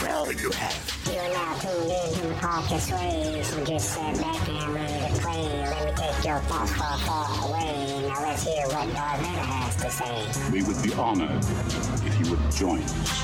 what will you have? You're now tuned in to the podcast waves. We just sat back and ready to play. Let me take your thoughts far, far away. Now let's hear what Darth Vader has to say. We would be honored if you would join us.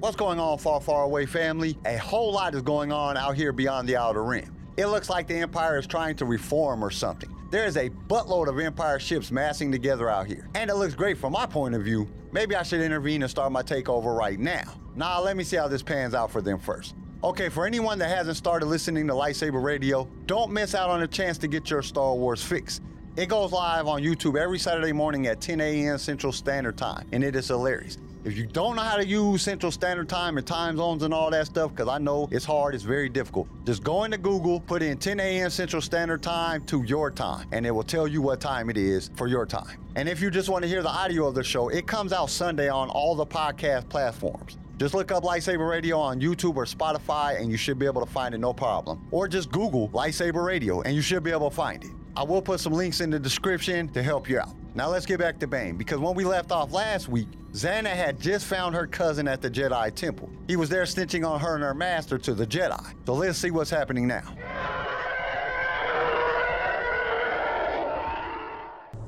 What's going on, far, far away family? A whole lot is going on out here beyond the outer rim. It looks like the Empire is trying to reform or something. There is a buttload of Empire ships massing together out here, and it looks great from my point of view. Maybe I should intervene and start my takeover right now. Nah, let me see how this pans out for them first. Okay, for anyone that hasn't started listening to Lightsaber Radio, don't miss out on a chance to get your Star Wars fix. It goes live on YouTube every Saturday morning at 10 a.m. Central Standard Time, and it is hilarious. If you don't know how to use Central Standard Time and time zones and all that stuff, because I know it's hard, it's very difficult, just go into Google, put in 10 a.m. Central Standard Time to your time, and it will tell you what time it is for your time. And if you just want to hear the audio of the show, it comes out Sunday on all the podcast platforms. Just look up Lightsaber Radio on YouTube or Spotify and you should be able to find it no problem. Or just Google Lightsaber Radio and you should be able to find it. I will put some links in the description to help you out. Now let's get back to Bane because when we left off last week, Zannah had just found her cousin at the Jedi Temple. He was there snitching on her and her master to the Jedi. So let's see what's happening now.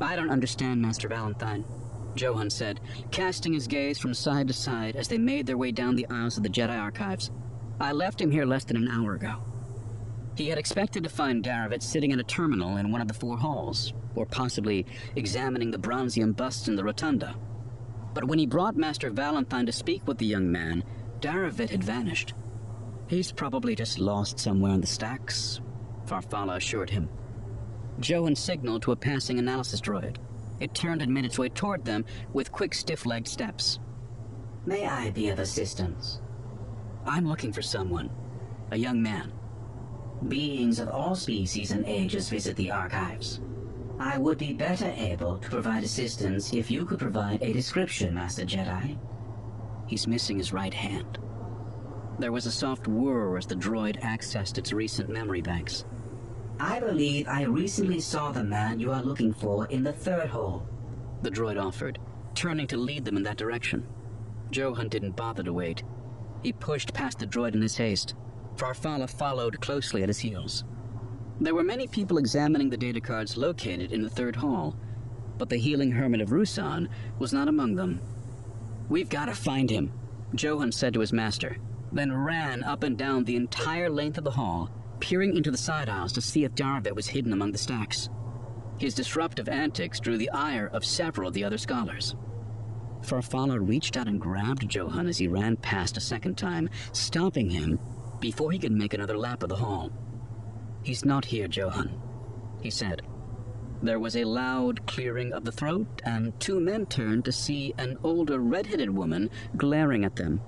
I don't understand, Master Valenthyne, Johun said, casting his gaze from side to side as they made their way down the aisles of the Jedi archives. I left him here less than an hour ago. He had expected to find Darovit sitting in a terminal in one of the four halls, or possibly examining the bronzium busts in the rotunda. But when he brought Master Valenthyne to speak with the young man, Darovit had vanished. He's probably just lost somewhere in the stacks, Farfalla assured him. Johun signaled to a passing analysis droid. It turned and made its way toward them with quick, stiff-legged steps. May I be of assistance? I'm looking for someone. A young man. Beings of all species and ages visit the archives. I would be better able to provide assistance if you could provide a description, Master Jedi. He's missing his right hand. There was a soft whir as the droid accessed its recent memory banks. I believe I recently saw the man you are looking for in the third hole. The droid offered, turning to lead them in that direction. Johun didn't bother to wait. He pushed past the droid in his haste. Farfalla followed closely at his heels. There were many people examining the data cards located in the third hall, but the healing hermit of Ruusan was not among them. We've got to find him, Johun said to his master, then ran up and down the entire length of the hall, peering into the side aisles to see if Darovit was hidden among the stacks. His disruptive antics drew the ire of several of the other scholars. Farfalla reached out and grabbed Johun as he ran past a second time, stopping him before he could make another lap of the hall. He's not here, Johun, he said. There was a loud clearing of the throat, and two men turned to see an older red-headed woman glaring at them.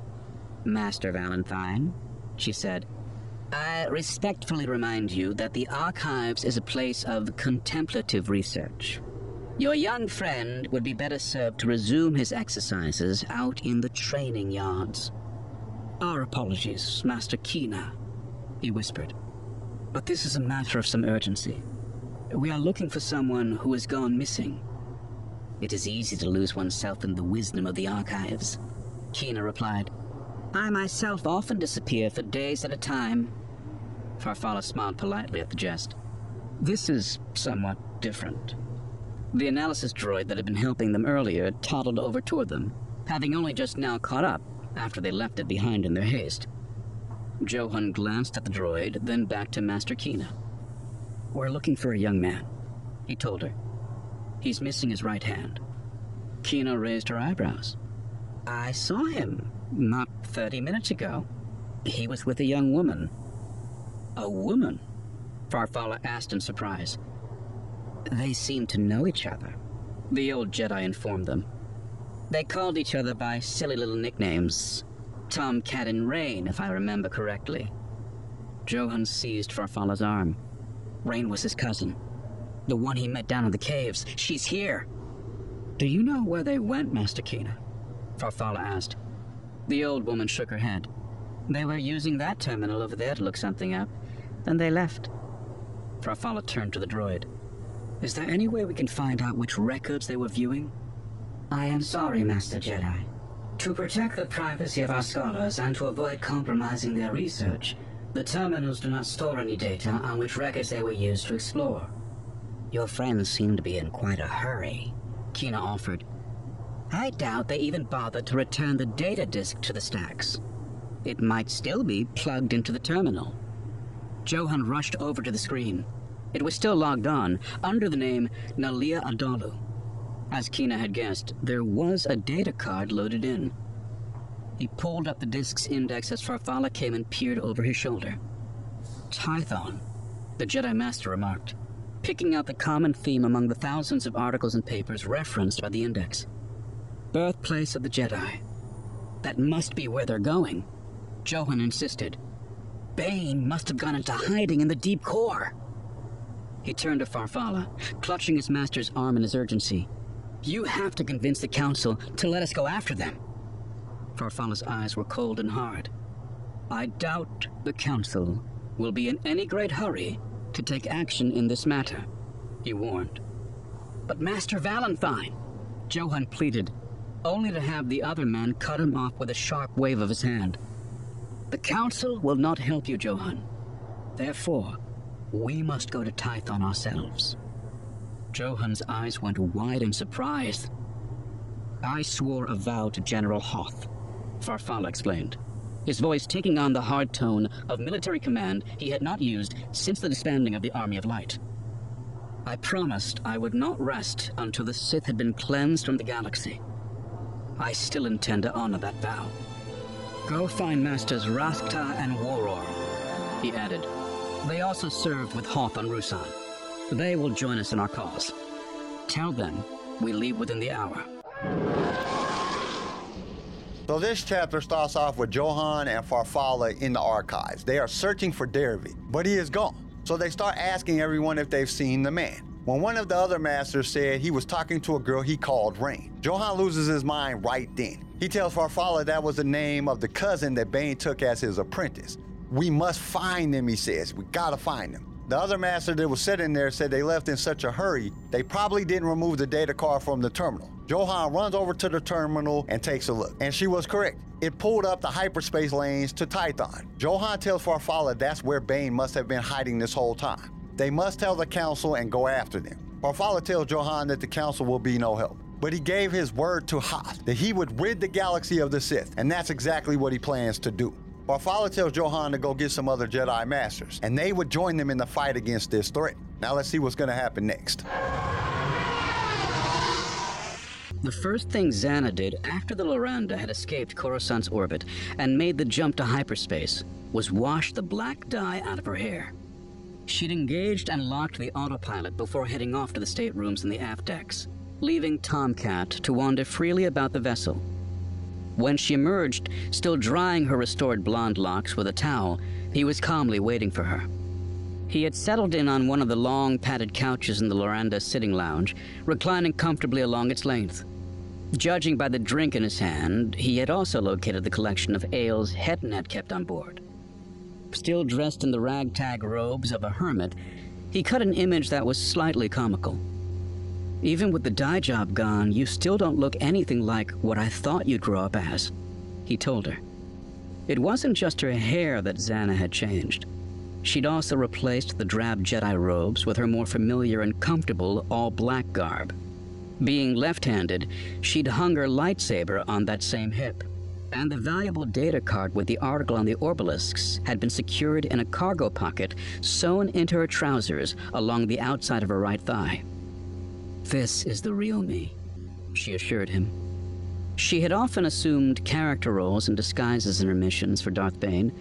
Master Valenthyne, she said, I respectfully remind you that the archives is a place of contemplative research. Your young friend would be better served to resume his exercises out in the training yards. Our apologies, Master Kina, he whispered. But this is a matter of some urgency. We are looking for someone who has gone missing. It is easy to lose oneself in the wisdom of the archives, Kina replied. I myself often disappear for days at a time. Farfalla smiled politely at the jest. This is somewhat different. The analysis droid that had been helping them earlier toddled over toward them, having only just now caught up after they left it behind in their haste. Johun glanced at the droid, then back to Master Kina. We're looking for a young man, he told her. He's missing his right hand. Kina raised her eyebrows. I saw him not thirty minutes ago. He was with a young woman. A woman? Farfalla asked in surprise. They seem to know each other, the old Jedi informed them. They called each other by silly little nicknames. Tomcat and Rain, if I remember correctly. Johun seized Farfalla's arm. Rain was his cousin. The one he met down in the caves. She's here. Do you know where they went, Master Kina? Farfalla asked. The old woman shook her head. They were using that terminal over there to look something up. Then they left. Farfalla turned to the droid. Is there any way we can find out which records they were viewing? I am sorry, Master Jedi. To protect the privacy of our scholars and to avoid compromising their research, the terminals do not store any data on which records they were used to explore. Your friends seem to be in quite a hurry, Kina offered. I doubt they even bothered to return the data disk to the stacks. It might still be plugged into the terminal. Johun rushed over to the screen. It was still logged on, under the name Nalia Adalu. As Kina had guessed, there was a data card loaded in. He pulled up the disk's index as Farfalla came and peered over his shoulder. Tython, the Jedi Master remarked, picking out the common theme among the thousands of articles and papers referenced by the index. Birthplace of the Jedi. That must be where they're going. Johun insisted. Bane must have gone into hiding in the deep core. He turned to Farfalla, clutching his master's arm in his urgency. You have to convince the Council to let us go after them. Farfalla's eyes were cold and hard. I doubt the Council will be in any great hurry to take action in this matter, he warned. But Master Valenthyne, Johun pleaded, only to have the other man cut him off with a sharp wave of his hand. The Council will not help you, Johun. Therefore, we must go to Tython ourselves. Johun's eyes went wide in surprise. I swore a vow to General Hoth, Farfalla explained, his voice taking on the hard tone of military command he had not used since the disbanding of the Army of Light. I promised I would not rest until the Sith had been cleansed from the galaxy. I still intend to honor that vow. Go find Masters Raskta and Waror, he added. They also served with Hoth on Ruusan. They will join us in our cause. Tell them we leave within the hour. So this chapter starts off with Johun and Farfalla in the archives. They are searching for Dervy, but he is gone. So they start asking everyone if they've seen the man. When one of the other masters said he was talking to a girl he called Rain, Johun loses his mind right then. He tells Farfalla that was the name of the cousin that Bane took as his apprentice. We must find them, he says. We gotta find them. The other master that was sitting there said they left in such a hurry, they probably didn't remove the data card from the terminal. Johun runs over to the terminal and takes a look, and she was correct. It pulled up the hyperspace lanes to Tython. Johun tells Farfalla that's where Bane must have been hiding this whole time. They must tell the council and go after them. Farfalla tells Johun that the council will be no help. But he gave his word to Hoth that he would rid the galaxy of the Sith, and that's exactly what he plans to do. Farfalla tells Johun to go get some other Jedi Masters, and they would join them in the fight against this threat. Now let's see what's going to happen next. The first thing Zannah did after the Loranda had escaped Coruscant's orbit and made the jump to hyperspace was wash the black dye out of her hair. She'd engaged and locked the autopilot before heading off to the staterooms in the aft decks, leaving Tomcat to wander freely about the vessel. When she emerged, still drying her restored blonde locks with a towel, he was calmly waiting for her. He had settled in on one of the long padded couches in the Loranda sitting lounge, reclining comfortably along its length. Judging by the drink in his hand, he had also located the collection of ales Hetton had kept on board. Still dressed in the ragtag robes of a hermit, he cut an image that was slightly comical. Even with the dye job gone, you still don't look anything like what I thought you'd grow up as, he told her. It wasn't just her hair that Zannah had changed. She'd also replaced the drab Jedi robes with her more familiar and comfortable all black garb. Being left handed, she'd hung her lightsaber on that same hip, and the valuable data card with the article on the orbalisks had been secured in a cargo pocket sewn into her trousers along the outside of her right thigh. This is the real me, she assured him. She had often assumed character roles and disguises in her missions for Darth Bane,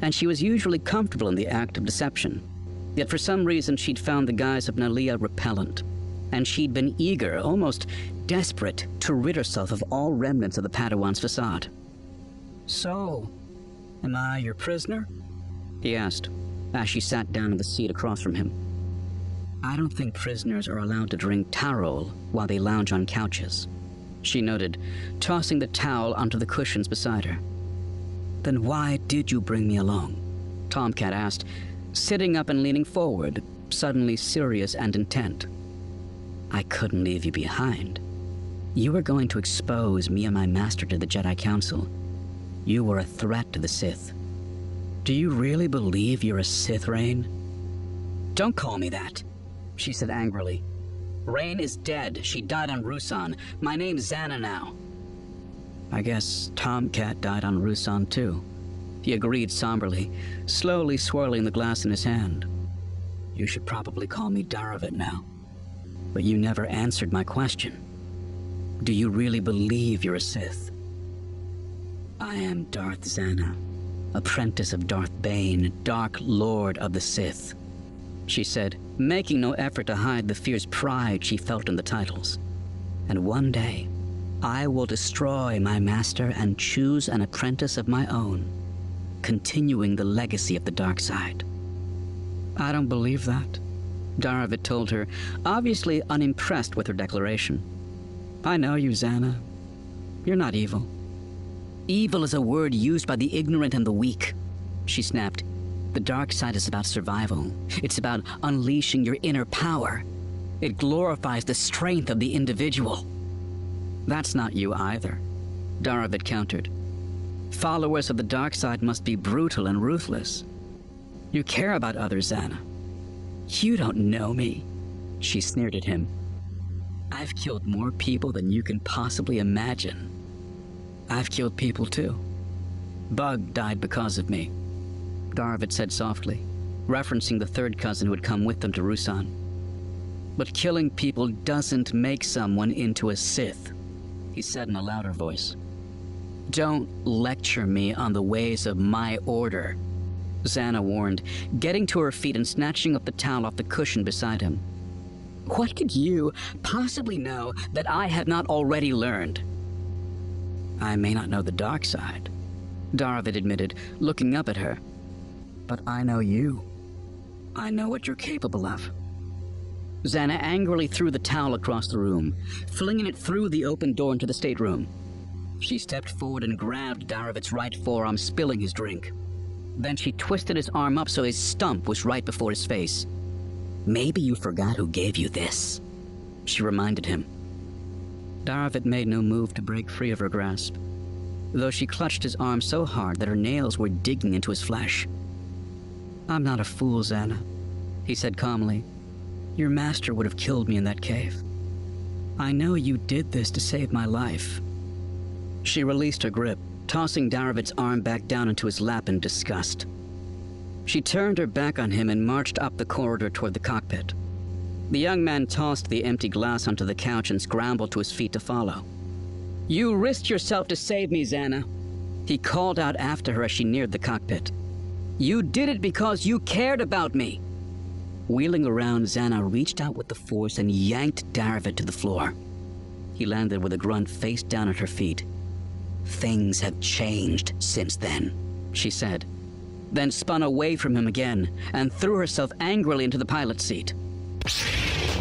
and she was usually comfortable in the act of deception. Yet for some reason she'd found the guise of Nalia repellent, and she'd been eager, almost desperate, to rid herself of all remnants of the Padawan's facade. So, am I your prisoner? He asked, as she sat down in the seat across from him. I don't think prisoners are allowed to drink tarol while they lounge on couches, she noted, tossing the towel onto the cushions beside her. Then why did you bring me along? Tomcat asked, sitting up and leaning forward, suddenly serious and intent. I couldn't leave you behind. You were going to expose me and my master to the Jedi Council. You were a threat to the Sith. Do you really believe you're a Sith, Rain? Don't call me that, she said angrily. Rain is dead. She died on Ruusan. My name's Zannah now. I guess Tomcat died on Ruusan too. He agreed somberly, slowly swirling the glass in his hand. You should probably call me Darovit now. But you never answered my question. Do you really believe you're a Sith? I am Darth Zannah, apprentice of Darth Bane, Dark Lord of the Sith, she said, making no effort to hide the fierce pride she felt in the titles. And one day, I will destroy my master and choose an apprentice of my own, continuing the legacy of the dark side. I don't believe that, Darovit told her, obviously unimpressed with her declaration. I know you, Zannah. You're not evil. Evil is a word used by the ignorant and the weak, she snapped. The dark side is about survival. It's about unleashing your inner power. It glorifies the strength of the individual. That's not you either, Darovit countered. Followers of the dark side must be brutal and ruthless. You care about others, Zannah. You don't know me, she sneered at him. I've killed more people than you can possibly imagine. I've killed people too. Bug died because of me, Darovit said softly, referencing the third cousin who had come with them to Ruusan. But killing people doesn't make someone into a Sith, he said in a louder voice. Don't lecture me on the ways of my order, Zannah warned, getting to her feet and snatching up the towel off the cushion beside him. What could you possibly know that I have not already learned? I may not know the dark side, Darovit admitted, looking up at her. But I know you. I know what you're capable of. Zannah angrily threw the towel across the room, flinging it through the open door into the stateroom. She stepped forward and grabbed Darovit's right forearm, spilling his drink. Then she twisted his arm up so his stump was right before his face. Maybe you forgot who gave you this, she reminded him. Darovit made no move to break free of her grasp, though she clutched his arm so hard that her nails were digging into his flesh. I'm not a fool, Zannah, he said calmly. Your master would have killed me in that cave. I know you did this to save my life. She released her grip, tossing Darovit's arm back down into his lap in disgust. She turned her back on him and marched up the corridor toward the cockpit. The young man tossed the empty glass onto the couch and scrambled to his feet to follow. You risked yourself to save me, Zannah. He called out after her as she neared the cockpit. You did it because you cared about me. Wheeling around, Zannah reached out with the force and yanked Darovit to the floor. He landed with a grunt face down at her feet. Things have changed since then, she said, then spun away from him again and threw herself angrily into the pilot's seat.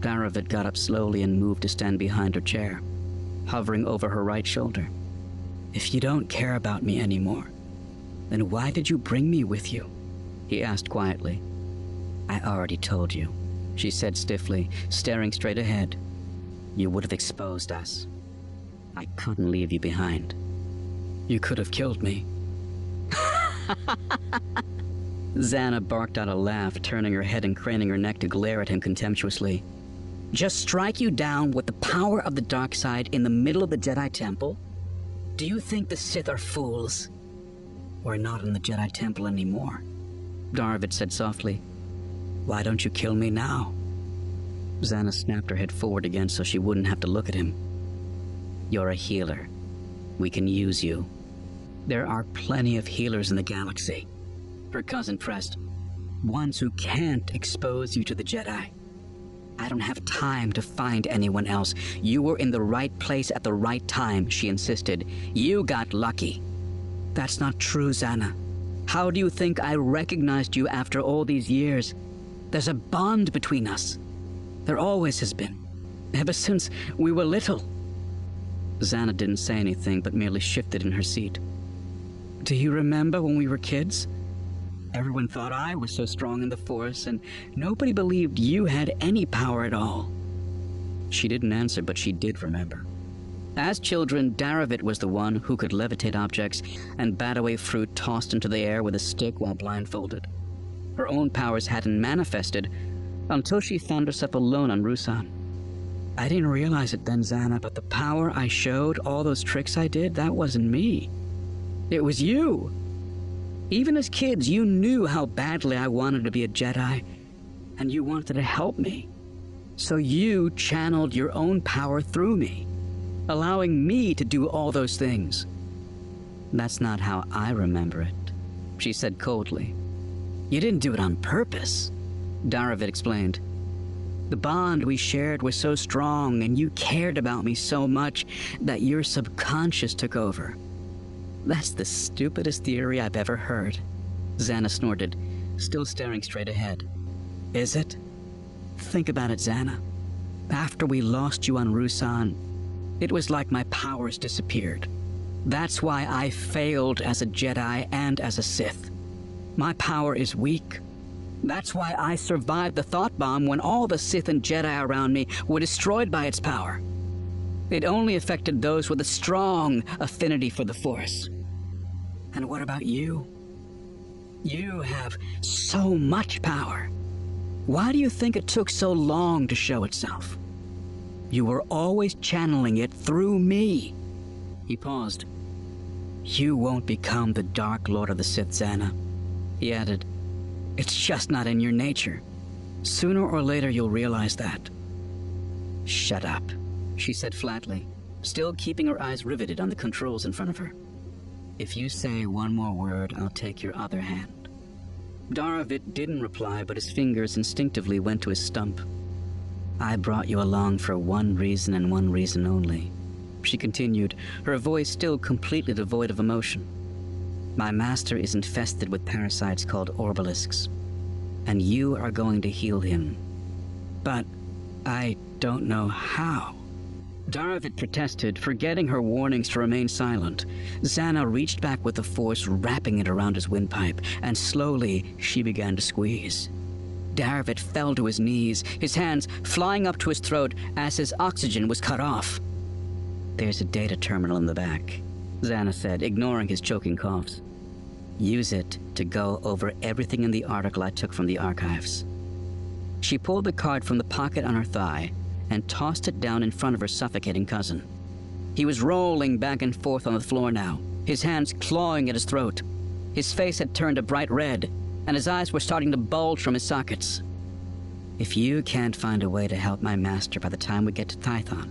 Darovit got up slowly and moved to stand behind her chair, hovering over her right shoulder. If you don't care about me anymore, then why did you bring me with you? He asked quietly. I already told you, she said stiffly, staring straight ahead. You would have exposed us. I couldn't leave you behind. You could have killed me. Zannah barked out a laugh, turning her head and craning her neck to glare at him contemptuously. Just strike you down with the power of the dark side in the middle of the Jedi Temple? Do you think the Sith are fools? We're not in the Jedi Temple anymore, Darovit said softly. Why don't you kill me now? Zannah snapped her head forward again so she wouldn't have to look at him. You're a healer. We can use you. There are plenty of healers in the galaxy, her cousin pressed. Ones who can't expose you to the Jedi. I don't have time to find anyone else. You were in the right place at the right time, she insisted. You got lucky. That's not true, Zannah. How do you think I recognized you after all these years? There's a bond between us. There always has been. Ever since we were little. Zannah didn't say anything, but merely shifted in her seat. Do you remember when we were kids? Everyone thought I was so strong in the Force, and nobody believed you had any power at all. She didn't answer, but she did remember. As children, Darovit was the one who could levitate objects and bat away fruit tossed into the air with a stick while blindfolded. Her own powers hadn't manifested until she found herself alone on Ruusan. I didn't realize it then, Zannah, but the power I showed, all those tricks I did, that wasn't me. It was you. Even as kids, you knew how badly I wanted to be a Jedi, and you wanted to help me. So you channeled your own power through me, allowing me to do all those things. That's not how I remember it, she said coldly. You didn't do it on purpose, Darovit explained. The bond we shared was so strong, and you cared about me so much that your subconscious took over. That's the stupidest theory I've ever heard. Zannah snorted, still staring straight ahead. Is it? Think about it, Zannah. After we lost you on Ruusan, it was like my powers disappeared. That's why I failed as a Jedi and as a Sith. My power is weak. That's why I survived the thought bomb when all the Sith and Jedi around me were destroyed by its power. It only affected those with a strong affinity for the Force. And what about you? You have so much power. Why do you think it took so long to show itself? You were always channeling it through me. He paused. You won't become the Dark Lord of the Sith, Zannah. He added, It's just not in your nature. Sooner or later, you'll realize that. Shut up, she said flatly, still keeping her eyes riveted on the controls in front of her. If you say one more word, I'll take your other hand. Darovit didn't reply, but his fingers instinctively went to his stump. I brought you along for one reason and one reason only. She continued, her voice still completely devoid of emotion. My master is infested with parasites called orbalisks, and you are going to heal him. But I don't know how. Darovit protested, forgetting her warnings to remain silent. Zannah reached back with the force, wrapping it around his windpipe, and slowly she began to squeeze. Darovit fell to his knees, his hands flying up to his throat as his oxygen was cut off. There's a data terminal in the back, Zannah said, ignoring his choking coughs. Use it to go over everything in the article I took from the archives. She pulled the card from the pocket on her thigh and tossed it down in front of her suffocating cousin. He was rolling back and forth on the floor now, his hands clawing at his throat. His face had turned a bright red, and his eyes were starting to bulge from his sockets. If you can't find a way to help my master by the time we get to Tython,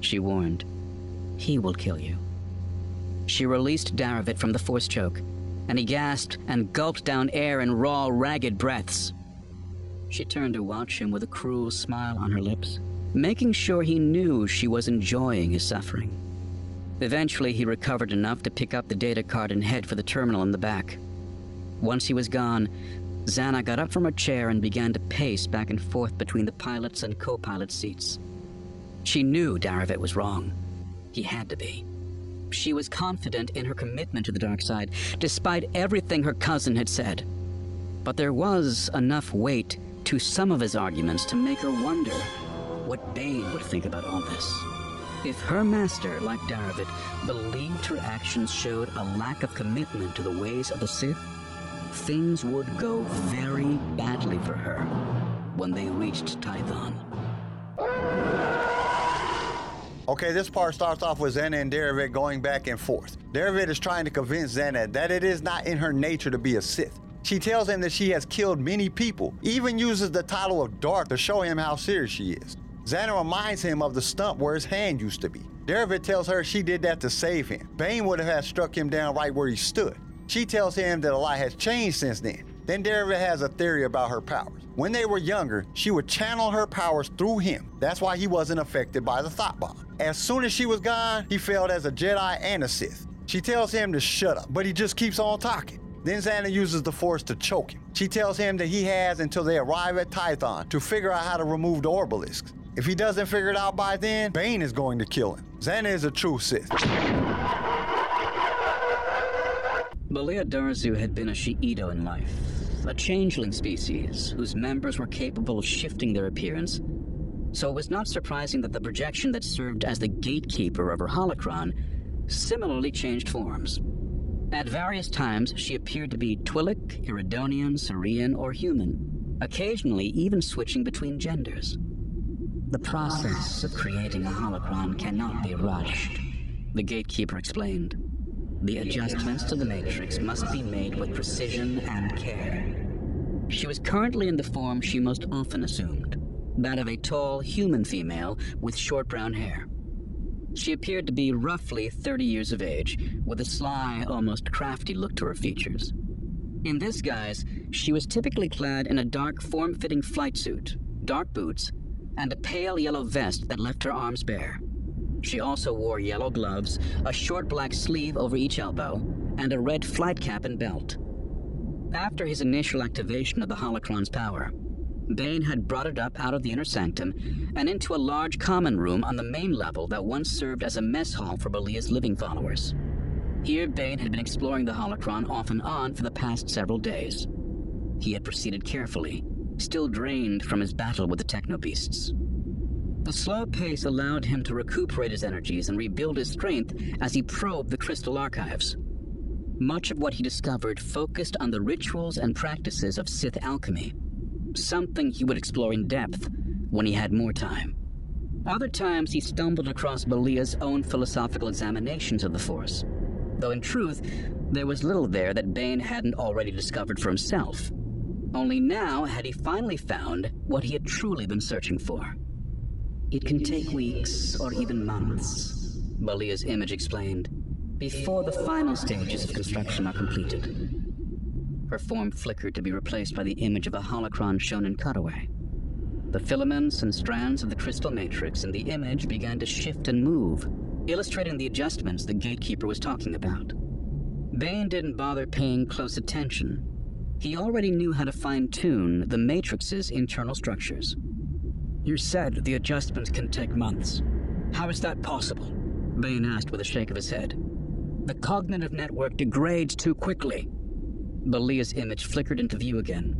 she warned, he will kill you. She released Darovit from the force choke, and he gasped and gulped down air in raw, ragged breaths. She turned to watch him with a cruel smile on her lips, making sure he knew she was enjoying his suffering. Eventually, he recovered enough to pick up the data card and head for the terminal in the back. Once he was gone, Zannah got up from her chair and began to pace back and forth between the pilot's and co pilot's seats. She knew Darovit was wrong. He had to be. She was confident in her commitment to the dark side, despite everything her cousin had said. But there was enough weight to some of his arguments to make her wonder what Bane would think about all this. If her master, like Darovit, believed her actions showed a lack of commitment to the ways of the Sith, things would go very badly for her when they reached Tython. Okay, this part starts off with Zannah and Darovit going back and forth. Darovit is trying to convince Zannah that it is not in her nature to be a Sith. She tells him that she has killed many people, even uses the title of Dark to show him how serious she is. Zannah reminds him of the stump where his hand used to be. Darovit tells her she did that to save him. Bane would have struck him down right where he stood. She tells him that a lot has changed since then. Then Darovit has a theory about her powers. When they were younger, she would channel her powers through him. That's why he wasn't affected by the thought bomb. As soon as she was gone, he failed as a Jedi and a Sith. She tells him to shut up, but he just keeps on talking. Then Zannah uses the Force to choke him. She tells him that he has until they arrive at Tython to figure out how to remove the orbalisks. If he doesn't figure it out by then, Bane is going to kill him. Zannah is a true Sith. Belia Darzu had been a Shi'ido in life, a changeling species whose members were capable of shifting their appearance, so it was not surprising that the projection that served as the gatekeeper of her holocron similarly changed forms. At various times, she appeared to be Twi'lek, Iridonian, Cerean, or human, occasionally even switching between genders. The process of creating a holocron cannot be rushed, the gatekeeper explained. The adjustments to the Matrix must be made with precision and care. She was currently in the form she most often assumed that of a tall human female with short brown hair. She appeared to be roughly 30 years of age, with a sly, almost crafty look to her features. In this guise, she was typically clad in a dark, form fitting flight suit, dark boots, and a pale yellow vest that left her arms bare. She also wore yellow gloves, a short black sleeve over each elbow, and a red flight cap and belt. After his initial activation of the holocron's power, Bane had brought it up out of the inner sanctum and into a large common room on the main level that once served as a mess hall for Belia's living followers. Here, Bane had been exploring the holocron off and on for the past several days. He had proceeded carefully, still drained from his battle with the technobeasts. The slow pace allowed him to recuperate his energies and rebuild his strength as he probed the crystal archives. Much of what he discovered focused on the rituals and practices of Sith alchemy, something he would explore in depth when he had more time. Other times he stumbled across Belia's own philosophical examinations of the Force, though in truth, there was little there that Bane hadn't already discovered for himself. Only now had he finally found what he had truly been searching for. It can take weeks or even months, Belia's image explained, before the final stages of construction are completed. Her form flickered to be replaced by the image of a holocron shown in cutaway. The filaments and strands of the crystal matrix in the image began to shift and move, illustrating the adjustments the gatekeeper was talking about. Bane didn't bother paying close attention. He already knew how to fine tune the matrix's internal structures. You said the adjustments can take months. How is that possible? Bane asked with a shake of his head. The cognitive network degrades too quickly. Belia's image flickered into view again.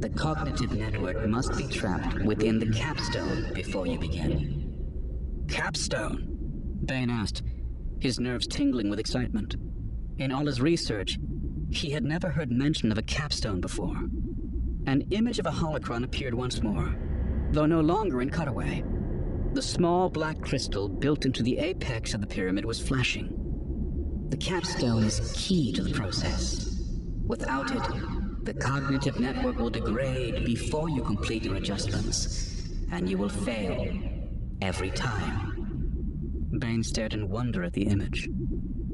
The cognitive network must be trapped within the capstone before you begin. Capstone? Bane asked, his nerves tingling with excitement. In all his research, he had never heard mention of a capstone before. An image of a holocron appeared once more, though no longer in cutaway. The small black crystal built into the apex of the pyramid was flashing. The capstone is key to the process. Without it, the cognitive network will degrade before you complete your adjustments, and you will fail every time. Bane stared in wonder at the image.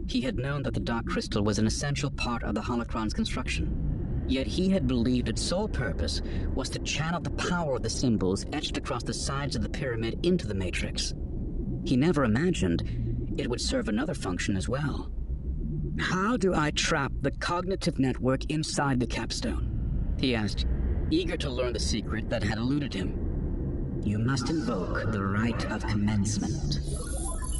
He had known that the dark crystal was an essential part of the holocron's construction. Yet he had believed its sole purpose was to channel the power of the symbols etched across the sides of the pyramid into the matrix. He never imagined it would serve another function as well. How do I trap the cognitive network inside the capstone? He asked, eager to learn the secret that had eluded him. You must invoke the rite of commencement.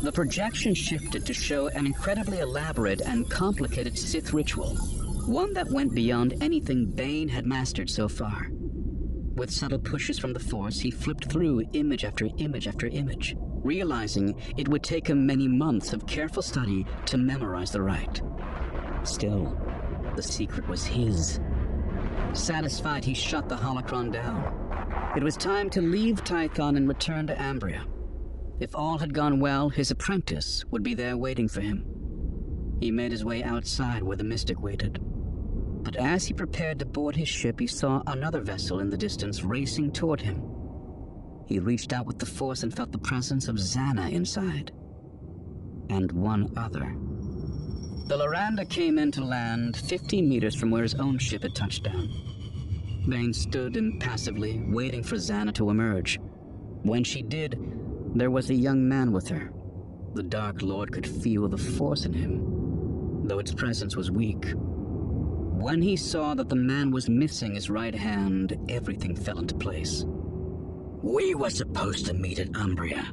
The projection shifted to show an incredibly elaborate and complicated Sith ritual, one that went beyond anything Bane had mastered so far. With subtle pushes from the Force, he flipped through image after image after image, realizing it would take him many months of careful study to memorize the rite. Still, the secret was his. Satisfied, he shut the holocron down. It was time to leave Tython and return to Ambria. If all had gone well, his apprentice would be there waiting for him. He made his way outside where the mystic waited. But as he prepared to board his ship, he saw another vessel in the distance racing toward him. He reached out with the force and felt the presence of Zannah inside. And one other. The Loranda came in to land 50 meters from where his own ship had touched down. Bane stood impassively, waiting for Zannah to emerge. When she did, there was a young man with her. The Dark Lord could feel the force in him, though its presence was weak. When he saw that the man was missing his right hand, everything fell into place. We were supposed to meet at Ambria.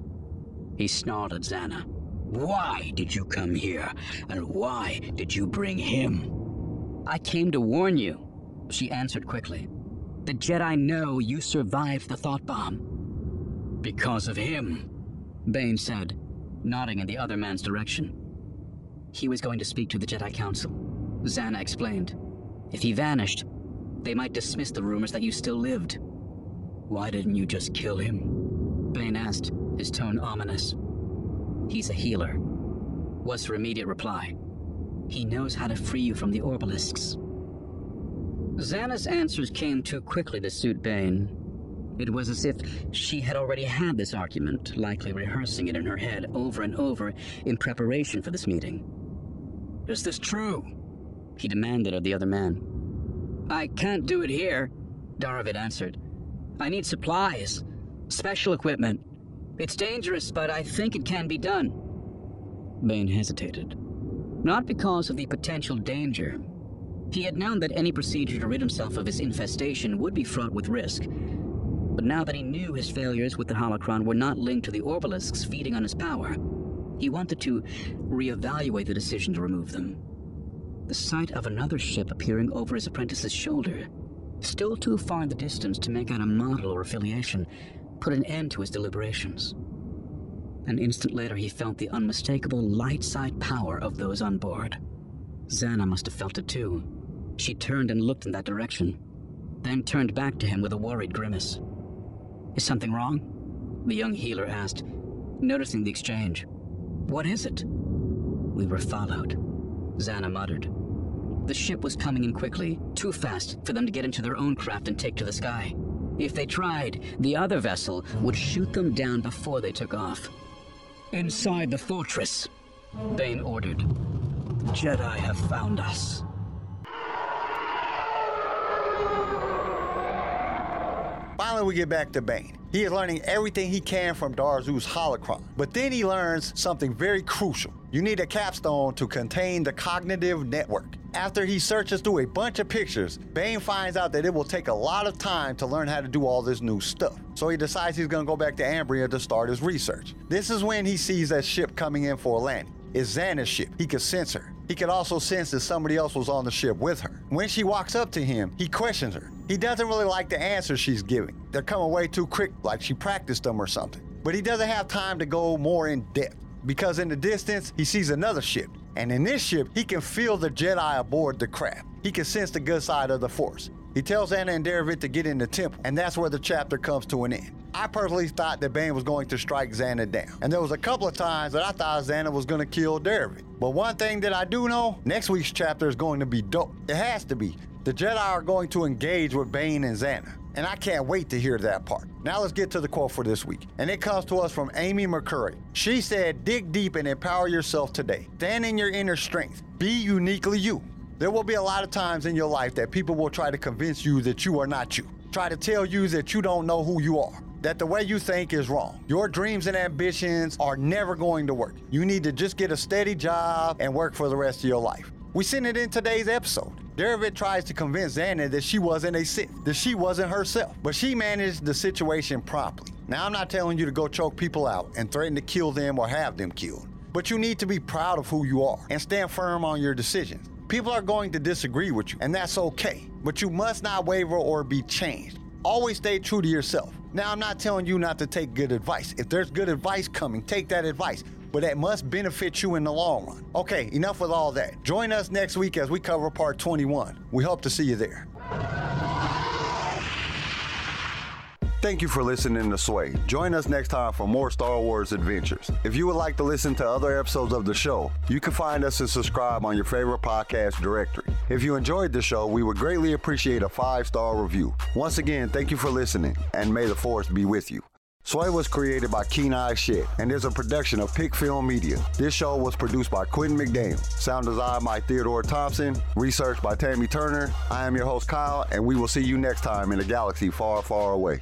He snarled at Zannah. Why did you come here? And why did you bring him? I came to warn you, she answered quickly. The Jedi know you survived the thought bomb. Because of him, Bane said, nodding in the other man's direction. He was going to speak to the Jedi Council, Zannah explained. If he vanished, they might dismiss the rumors that you still lived. Why didn't you just kill him? Bane asked, his tone ominous. He's a healer, was her immediate reply. He knows how to free you from the Orbalisks. Zannah's answers came too quickly to suit Bane. It was as if she had already had this argument, likely rehearsing it in her head over and over in preparation for this meeting. Is this true? He demanded of the other man. I can't do it here, Darovit answered. I need supplies, special equipment. It's dangerous, but I think it can be done. Bane hesitated. Not because of the potential danger. He had known that any procedure to rid himself of his infestation would be fraught with risk. But now that he knew his failures with the holocron were not linked to the Orbalisks feeding on his power, he wanted to reevaluate the decision to remove them. The sight of another ship appearing over his apprentice's shoulder, still too far in the distance to make out a model or affiliation, put an end to his deliberations. An instant later, he felt the unmistakable light side power of those on board. Zannah must have felt it too. She turned and looked in that direction, then turned back to him with a worried grimace. Is something wrong? The young healer asked, noticing the exchange. What is it? We were followed, Zannah muttered. The ship was coming in quickly, too fast for them to get into their own craft and take to the sky. If they tried, the other vessel would shoot them down before they took off. Inside the fortress, Bane ordered. Jedi have found us. Finally, we get back to Bane. He is learning everything he can from Darzu's holocron. But then he learns something very crucial. You need a capstone to contain the cognitive network. After he searches through a bunch of pictures, Bane finds out that it will take a lot of time to learn how to do all this new stuff. So he decides he's gonna go back to Ambria to start his research. This is when he sees that ship coming in for a landing. It's Zannah's ship. He could sense her. He could also sense that somebody else was on the ship with her. When she walks up to him, he questions her. He doesn't really like the answers she's giving. They're coming way too quick, like she practiced them or something. But he doesn't have time to go more in depth because in the distance, he sees another ship. And in this ship, he can feel the Jedi aboard the craft. He can sense the good side of the Force. He tells Anna and Derevit to get in the temple, and that's where the chapter comes to an end. I personally thought that Bane was going to strike Zannah down. And there was a couple of times that I thought Zannah was going to kill Derevit. But one thing that I do know, next week's chapter is going to be dope. It has to be. The Jedi are going to engage with Bane and Zannah. And I can't wait to hear that part. Now let's get to the quote for this week. And it comes to us from Amy McCurry. She said, Dig deep and empower yourself today. Stand in your inner strength. Be uniquely you. There will be a lot of times in your life that people will try to convince you that you are not you, try to tell you that you don't know who you are, that the way you think is wrong. Your dreams and ambitions are never going to work. You need to just get a steady job and work for the rest of your life. We seen it in today's episode. Derevit tries to convince Zannah that she wasn't a Sith, that she wasn't herself, but she managed the situation promptly. Now, I'm not telling you to go choke people out and threaten to kill them or have them killed, but you need to be proud of who you are and stand firm on your decisions. People are going to disagree with you, and that's okay, but you must not waver or be changed. Always stay true to yourself. Now, I'm not telling you not to take good advice. If there's good advice coming, take that advice but that must benefit you in the long run. Okay, enough with all that. Join us next week as we cover part 21. We hope to see you there. Thank you for listening to Sway. Join us next time for more Star Wars adventures. If you would like to listen to other episodes of the show, you can find us and subscribe on your favorite podcast directory. If you enjoyed the show, we would greatly appreciate a five star review. Once again, thank you for listening, and may the Force be with you. Sway was created by Keen Eye Shit and is a production of Pick Film Media. This show was produced by Quentin McDaniel, sound design by Theodore Thompson, research by Tammy Turner. I am your host Kyle, and we will see you next time in a galaxy far, far away.